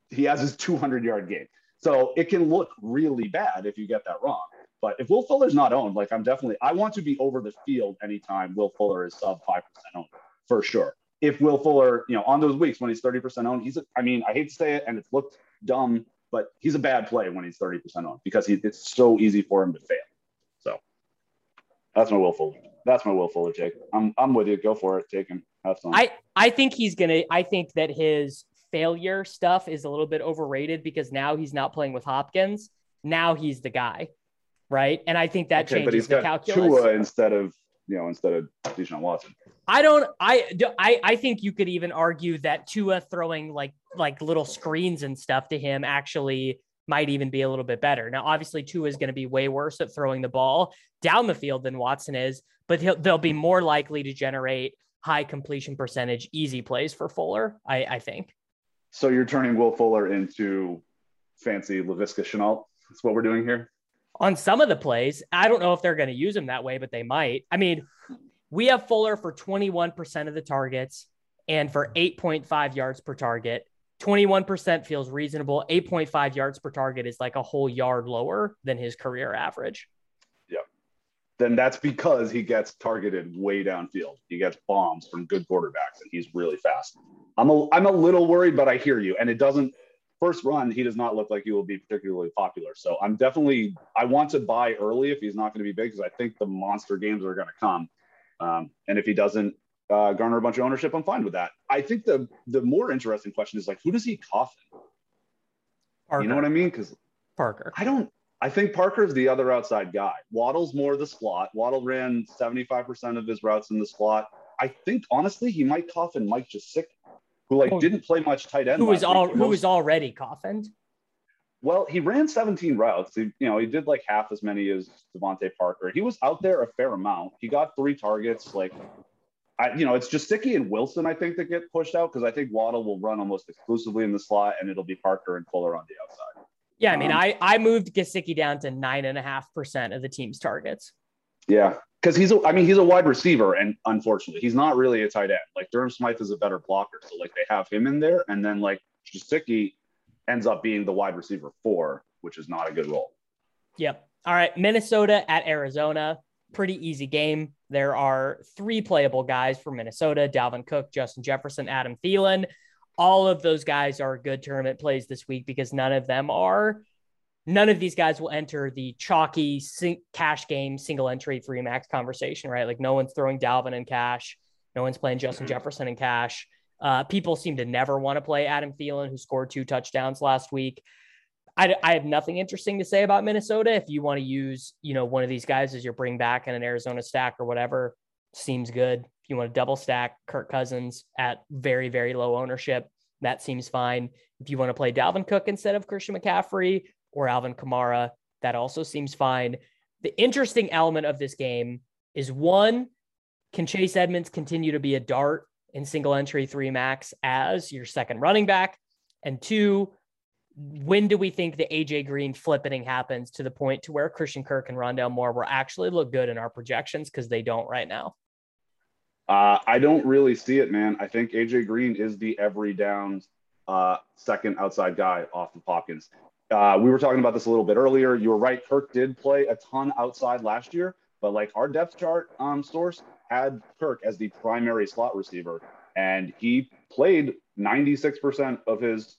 he has his 200 yard game. So it can look really bad if you get that wrong. But if Will Fuller's not owned, like I'm definitely, I want to be over the field anytime Will Fuller is sub 5% owned for sure. If Will Fuller, you know, on those weeks when he's 30% owned, he's, a, I mean, I hate to say it and it's looked dumb, but he's a bad play when he's 30% owned because he, it's so easy for him to fail. So that's my Will Fuller. That's my Will Fuller take. I'm, I'm with you. Go for it. Take him. Have fun. I, I think he's going to, I think that his failure stuff is a little bit overrated because now he's not playing with Hopkins. Now he's the guy, right? And I think that okay, changes but he's the got calculus. Tua instead of you know instead of Deshaun Watson. I don't. I, I I think you could even argue that Tua throwing like like little screens and stuff to him actually might even be a little bit better. Now, obviously, Tua is going to be way worse at throwing the ball down the field than Watson is, but they'll be more likely to generate high completion percentage, easy plays for Fuller. I, I think. So you're turning Will Fuller into fancy Laviska Shenault. That's what we're doing here. On some of the plays, I don't know if they're going to use him that way, but they might. I mean, we have Fuller for 21% of the targets and for 8.5 yards per target. 21% feels reasonable. 8.5 yards per target is like a whole yard lower than his career average. Then that's because he gets targeted way downfield. He gets bombs from good quarterbacks and he's really fast. I'm a, I'm a little worried, but I hear you. And it doesn't, first run, he does not look like he will be particularly popular. So I'm definitely, I want to buy early if he's not going to be big because I think the monster games are going to come. Um, and if he doesn't uh, garner a bunch of ownership, I'm fine with that. I think the the more interesting question is like, who does he coffin? Parker. You know what I mean? Because Parker. I don't. I think Parker's the other outside guy. Waddle's more the slot. Waddle ran 75% of his routes in the slot. I think honestly, he might coffin Mike Gesicki who like oh, didn't play much tight end. Who was all who was already coffined. Well, he ran 17 routes. He, you know, he did like half as many as DeVante Parker. He was out there a fair amount. He got three targets. Like, I, you know, it's just Gesicki and Wilson, I think, that get pushed out because I think Waddle will run almost exclusively in the slot, and it'll be Parker and Fuller on the outside. Yeah, I mean, um, I I moved Gesicki down to nine and a half percent of the team's targets. Yeah, because he's a, I mean he's a wide receiver and unfortunately he's not really a tight end. Like Durham Smythe is a better blocker, so like they have him in there, and then like Gesicki ends up being the wide receiver four, which is not a good role. Yep. All right, Minnesota at Arizona, pretty easy game. There are three playable guys for Minnesota: Dalvin Cook, Justin Jefferson, Adam Thielen. All of those guys are good tournament plays this week because none of them are none of these guys will enter the chalky sing- cash game single entry three max conversation, right? Like no one's throwing Dalvin in cash, no one's playing Justin mm-hmm. Jefferson in cash. Uh, people seem to never want to play Adam Thielen, who scored two touchdowns last week. I, I have nothing interesting to say about Minnesota. If you want to use, you know, one of these guys as your bring back in an Arizona stack or whatever, seems good. You want to double stack Kirk Cousins at very, very low ownership, that seems fine. If you want to play Dalvin Cook instead of Christian McCaffrey or Alvin Kamara. That also seems fine. The interesting element of this game is one, can Chase Edmonds continue to be a dart in single entry three max as your second running back? And two, when do we think the AJ Green flippening happens to the point to where Christian Kirk and Rondale Moore will actually look good in our projections because they don't right now? Uh, I don't really see it, man. I think AJ Green is the every down uh, second outside guy off of Hopkins. Uh, we were talking about this a little bit earlier. You were right. Kirk did play a ton outside last year, but like our depth chart um, source had Kirk as the primary slot receiver, and he played 96% of his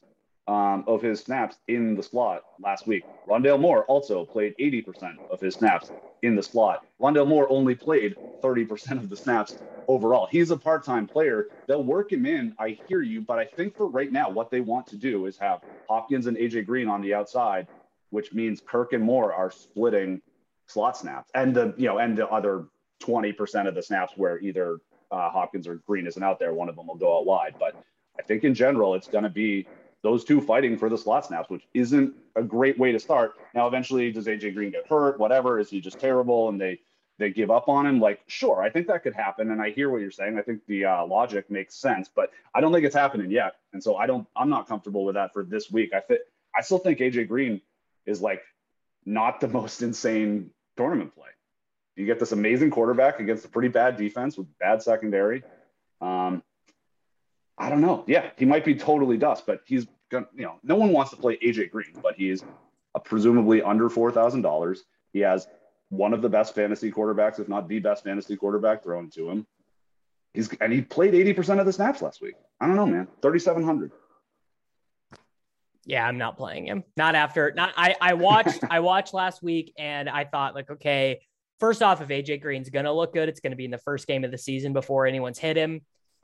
um, of his snaps in the slot last week. Rondale Moore also played 80% of his snaps in the slot. Rondale Moore only played 30% of the snaps overall. He's a part time player. They'll work him in. I hear you. But I think for right now, what they want to do is have Hopkins and AJ Green on the outside, which means Kirk and Moore are splitting slot snaps and the, you know, and the other 20% of the snaps where either uh, Hopkins or Green isn't out there. One of them will go out wide. But I think in general, it's going to be those two fighting for the slot snaps, which isn't a great way to start. Now, eventually, does AJ Green get hurt? Whatever. Is he just terrible? And they, they give up on him. Like, sure, I think that could happen, and I hear what you're saying. I think the uh, logic makes sense, but I don't think it's happening yet, and so I don't. I'm not comfortable with that for this week. I think I still think AJ Green is like not the most insane tournament play. You get this amazing quarterback against a pretty bad defense with bad secondary. Um, I don't know. Yeah, he might be totally dust, but he's gonna, you know, no one wants to play AJ Green, but he's a presumably under four thousand dollars. He has one of the best fantasy quarterbacks, if not the best fantasy quarterback thrown to him. He's and he played 80% of the snaps last week. I don't know, man. 3,700. Yeah, I'm not playing him. Not after not I I watched [LAUGHS] I watched last week and I thought like, okay, first off, if AJ Green's gonna look good, it's gonna be in the first game of the season before anyone's hit him.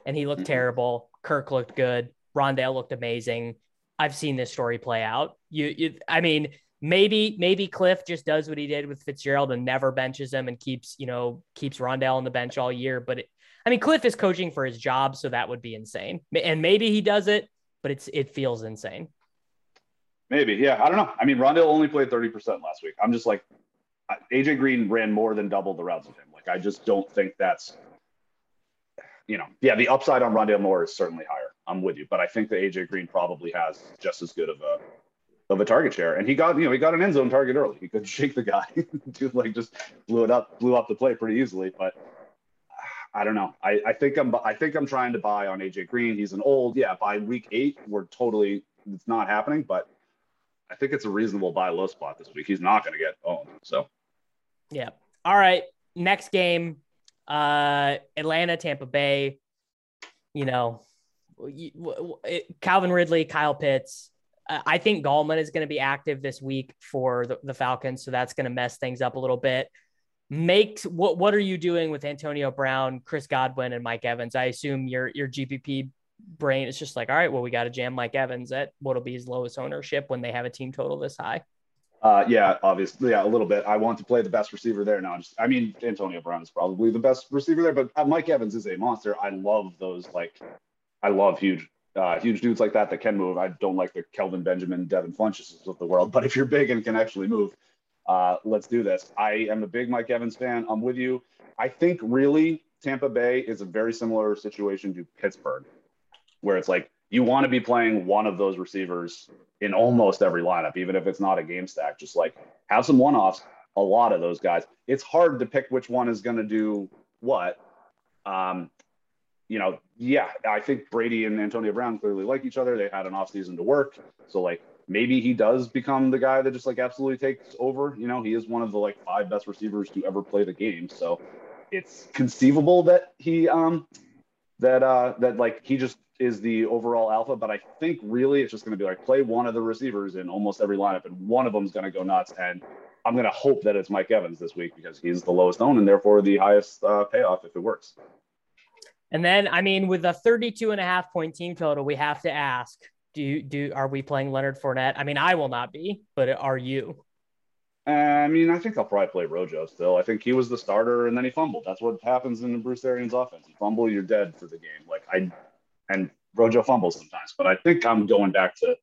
And he looked mm-hmm. terrible. Kirk looked good. Rondale looked amazing. I've seen this story play out. You, you I mean, maybe maybe Cliff just does what he did with Fitzgerald and never benches him and keeps you know keeps Rondale on the bench all year. But it, I mean, Cliff is coaching for his job, so that would be insane. And maybe he does it, but it's it feels insane. Maybe, yeah. I don't know. I mean, Rondale only played thirty percent last week. I'm just like, AJ Green ran more than double the routes of him. Like, I just don't think that's, you know, yeah. The upside on Rondale Moore is certainly higher. I'm with you, but I think that AJ Green probably has just as good of a of a target share. And he got, you know, he got an end zone target early. He could [LAUGHS] shake the guy. [LAUGHS] Dude, like just blew it up, blew up the play pretty easily. But I don't know. I, I think I'm I think I'm trying to buy on AJ Green. He's an old, yeah, by week eight, we're totally it's not happening, but I think it's a reasonable buy low spot this week. He's not gonna get owned. So yeah. All right. Next game. Uh Atlanta, Tampa Bay. You know, Calvin Ridley, Kyle Pitts, I think Gallman is going to be active this week for the, the Falcons, so that's going to mess things up a little bit. Make what what are you doing with Antonio Brown, Chris Godwin, and Mike Evans? I assume your your GPP brain is just like, all right, well, we got to jam Mike Evans at what'll be his lowest ownership when they have a team total this high. Uh, yeah, obviously, yeah, a little bit. I want to play the best receiver there now. I mean, Antonio Brown is probably the best receiver there, but uh, Mike Evans is a monster. I love those like, I love huge uh, huge dudes like that that can move. I don't like the Kelvin Benjamin, Devin Funchess of the world, [LAUGHS] but if you're big and can actually move, uh, let's do this. I am a big Mike Evans fan. I'm with you. I think really Tampa Bay is a very similar situation to Pittsburgh, where it's like you want to be playing one of those receivers in almost every lineup, even if it's not a game stack. Just like have some one offs, a lot of those guys. It's hard to pick which one is going to do what. Um, you know, yeah, I think Brady and Antonio Brown clearly like each other. They had an offseason to work. So like maybe he does become the guy that just like absolutely takes over. You know, he is one of the like five best receivers to ever play the game. So it's conceivable that he um that uh that like he just is the overall alpha, but I think really it's just going to be like play one of the receivers in almost every lineup, and one of them is going to go nuts. And I'm going to hope that it's Mike Evans this week because he's the lowest owned and therefore the highest uh, payoff if it works. And then, I mean, with a 32 and a half point team total, we have to ask, do you, do, are we playing Leonard Fournette? I mean, I will not be, but are you? I mean, I think I'll probably play Rojo still. I think he was the starter and then he fumbled. That's what happens in the Bruce Arians offense. You fumble, you're dead for the game. Like I, and Rojo fumbles sometimes, but I think I'm going back to,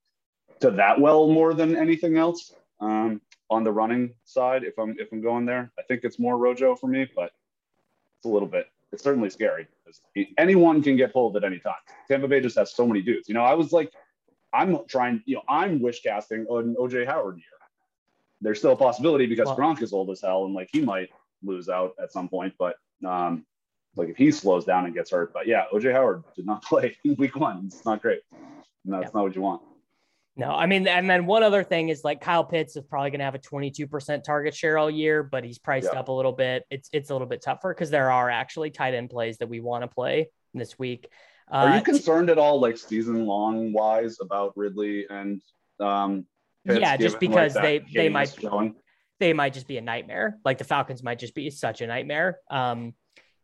to that well more than anything else. Um, on the running side, if I'm, if I'm going there, I think it's more Rojo for me, but it's a little bit it's certainly scary because anyone can get pulled at any time. Tampa Bay just has so many dudes. You know, I was like, I'm trying, you know, I'm wish casting an OJ Howard year. There's still a possibility because well, Gronk is old as hell and like he might lose out at some point, but um, like if he slows down and gets hurt. But yeah, OJ Howard did not [LAUGHS] play in week one. It's not great. And that's yeah. not what you want. No, I mean, and then one other thing is like Kyle Pitts is probably going to have a 22% target share all year, but he's priced yeah. up a little bit. It's it's a little bit tougher because there are actually tight end plays that we want to play this week. Uh, are you concerned at all, like season long wise, about Ridley and um? Pitts, yeah, just because like they they might they might just be a nightmare. Like the Falcons might just be such a nightmare. Um,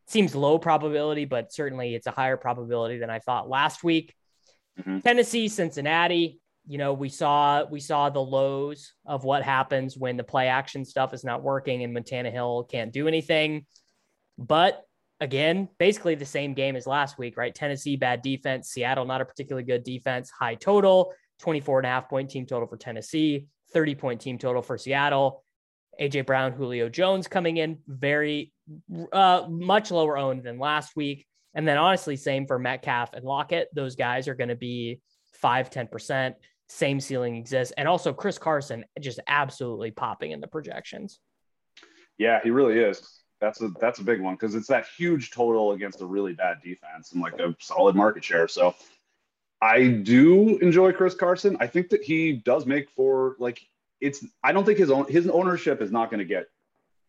seems low probability, but certainly it's a higher probability than I thought last week. Mm-hmm. Tennessee, Cincinnati you know, we saw we saw the lows of what happens when the play action stuff is not working and Montana Hill can't do anything. But again, basically the same game as last week, right? Tennessee, bad defense. Seattle, not a particularly good defense. High total, 24 and a half point team total for Tennessee, 30 point team total for Seattle. AJ Brown, Julio Jones coming in very, uh, much lower owned than last week. And then honestly, same for Metcalf and Lockett. Those guys are going to be five, 10%. Same ceiling exists. And also Chris Carson just absolutely popping in the projections. Yeah, he really is. That's a that's a big one because it's that huge total against a really bad defense and like a solid market share. So I do enjoy Chris Carson. I think that he does make for like it's I don't think his own his ownership is not going to get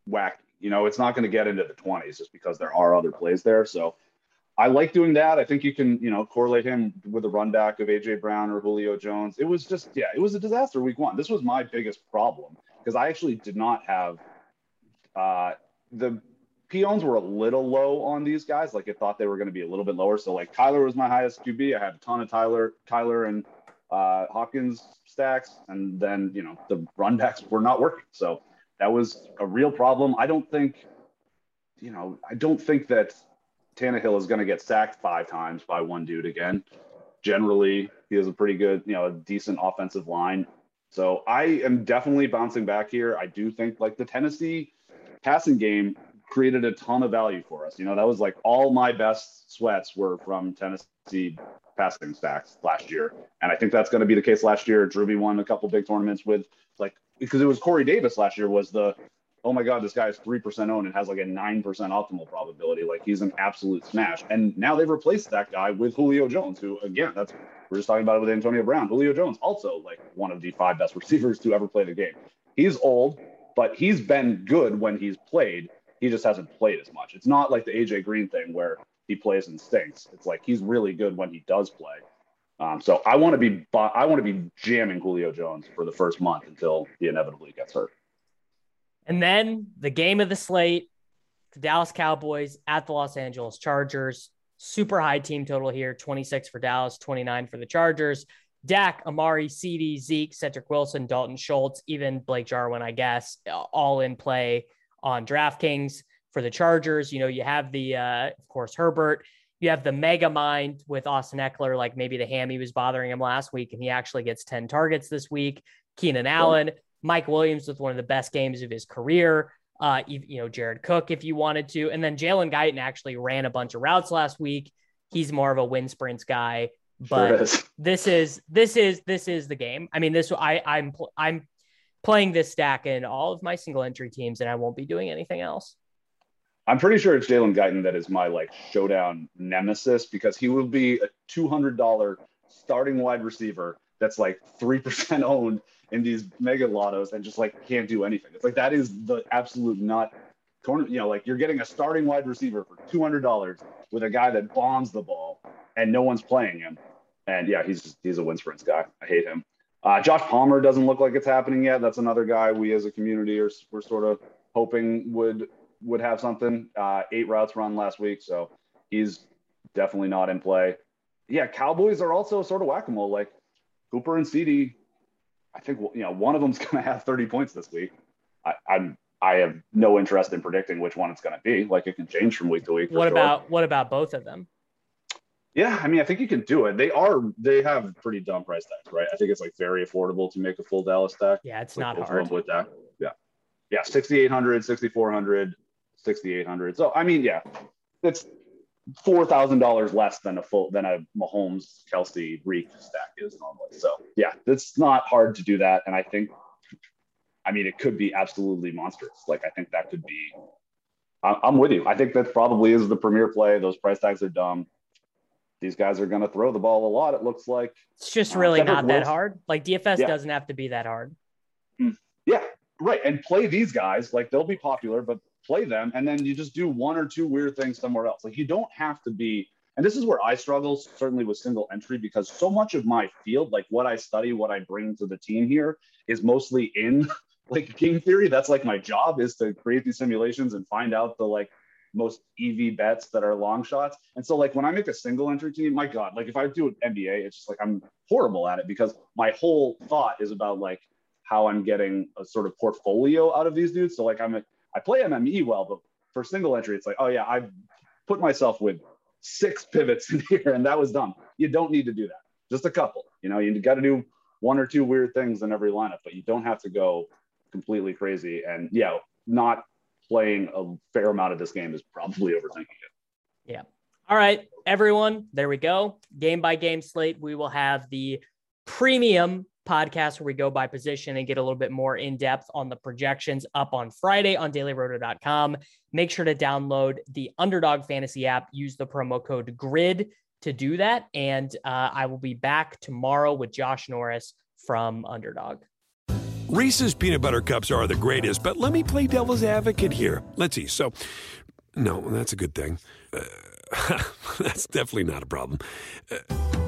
whacked. You know, it's not going to get into the 20s just because there are other plays there. So I like doing that. I think you can, you know, correlate him with a run back of AJ Brown or Julio Jones. It was just, yeah, it was a disaster week one. This was my biggest problem because I actually did not have uh, the peons were a little low on these guys. Like I thought they were going to be a little bit lower. So like Kyler was my highest QB. I had a ton of Kyler, Kyler and uh, Hopkins stacks, and then you know the run backs were not working. So that was a real problem. I don't think, you know, I don't think that Tannehill is going to get sacked five times by one dude again. Generally, he has a pretty good, you know, a decent offensive line. So I am definitely bouncing back here. I do think like the Tennessee passing game created a ton of value for us. You know, that was like all my best sweats were from Tennessee passing stacks last year. And I think that's going to be the case last year. Drewby won a couple big tournaments with because it was Corey Davis last year was the oh my God, this guy is 3% owned and has like a 9% optimal probability. Like he's an absolute smash. And now they've replaced that guy with Julio Jones, who, again, that's, we're just talking about it with Antonio Brown. Julio Jones, also like one of the five best [LAUGHS] receivers to ever play the game. He's old, but he's been good when he's played. He just hasn't played as much. It's not like the AJ Green thing where he plays and stinks. It's like he's really good when he does play. Um, so I want to be, I want to be jamming Julio Jones for the first month until he inevitably gets hurt. And then the game of the slate, the Dallas Cowboys at the Los Angeles Chargers. Super high team total here 26 for Dallas, 29 for the Chargers. Dak, Amari, CD, Zeke, Cedric Wilson, Dalton Schultz, even Blake Jarwin, I guess, all in play on DraftKings for the Chargers. You know, you have the, uh, of course, Herbert. You have the mega mind with Austin Ekeler, like maybe the hammy was bothering him last week, and he actually gets 10 targets this week. Keenan Allen, Mike Williams with one of the best games of his career. Uh, you, you know, Jared Cook, if you wanted to. And then Jalen Guyton actually ran a bunch of routes last week. He's more of a win sprints guy. But sure is. [LAUGHS] this is this is this is the game. I mean, this I I'm I'm playing this stack in all of my single entry teams, and I won't be doing anything else. I'm pretty sure it's Jalen Guyton that is my like showdown nemesis because he will be a two hundred dollar starting wide receiver that's like three percent [LAUGHS] owned in these mega lottos and just like can't do anything. It's like that is the absolute nut. Corner, you know, like you're getting a starting wide receiver for two hundred dollars with a guy that bombs the ball and no one's playing him. And yeah, he's he's a win sprints guy. I hate him. Uh, Josh Palmer doesn't look like it's happening yet. That's another guy we as a community are we're sort of hoping would would have something. Uh, eight routes run last week, so he's definitely not in play. Yeah, Cowboys are also sort of whack a mole. Like Cooper and CD I think you know one of them's [LAUGHS] going to have 30 points this week. I, I'm I have no interest in predicting which one it's going to be. Like it can change from week to week. What sure. about what about both of them? Yeah, I mean, I think you can do it. They are they have pretty dumb price tags, right? I think it's like very affordable to make a full Dallas stack. Yeah, it's like not hard with that. Yeah, yeah, 6800, 6400, 6800. So I mean, yeah, it's four thousand dollars less than a full than a Mahomes Kelce, Reek stack is normally. So yeah, it's not hard to do that, and I think, I mean, it could be absolutely monstrous. Like I think that could be. I'm with you. I think that probably is the premier play. Those price tags are dumb. These guys are going to throw the ball a lot. It looks like it's just uh, really uh, not that hard. Like DFS yeah. doesn't have to be that hard. Hmm. Yeah, right. And play these guys like they'll be popular, but play them, and then you just do one or two weird things somewhere else. Like you don't have to be. And this is where I struggle, certainly with single entry, because so much of my field, like what I study, what I bring to the team here, is mostly in [LAUGHS] like game theory. That's like my job is to create these simulations and find out the like most EV bets that are long shots. And so like when I make a single entry team, my God, like if I do an NBA, it's just like I'm horrible at it because my whole thought is about like how I'm getting a sort of portfolio out of these dudes. So like I'm a, I play MME well, but for single entry, it's like, oh yeah, I've put myself with six pivots in [LAUGHS] here, and that was dumb. You don't need to do that. Just a couple. You know, you got to do one or two weird things in every lineup, but you don't have to go completely crazy. And yeah, not playing a fair amount of this game is probably overthinking it. Yeah. All right, everyone, there we go. Game by game slate. We will have the premium podcast where we go by position and get a little bit more in depth on the projections up on Friday on dailyroto.com. Make sure to download the Underdog Fantasy app. Use the promo code GRID to do that. And uh, I will be back tomorrow with Josh Norris from Underdog. Reese's peanut butter cups are the greatest, but let me play devil's advocate here. Let's see. So, no, that's a good thing. Uh, [LAUGHS] that's definitely not a problem. Uh,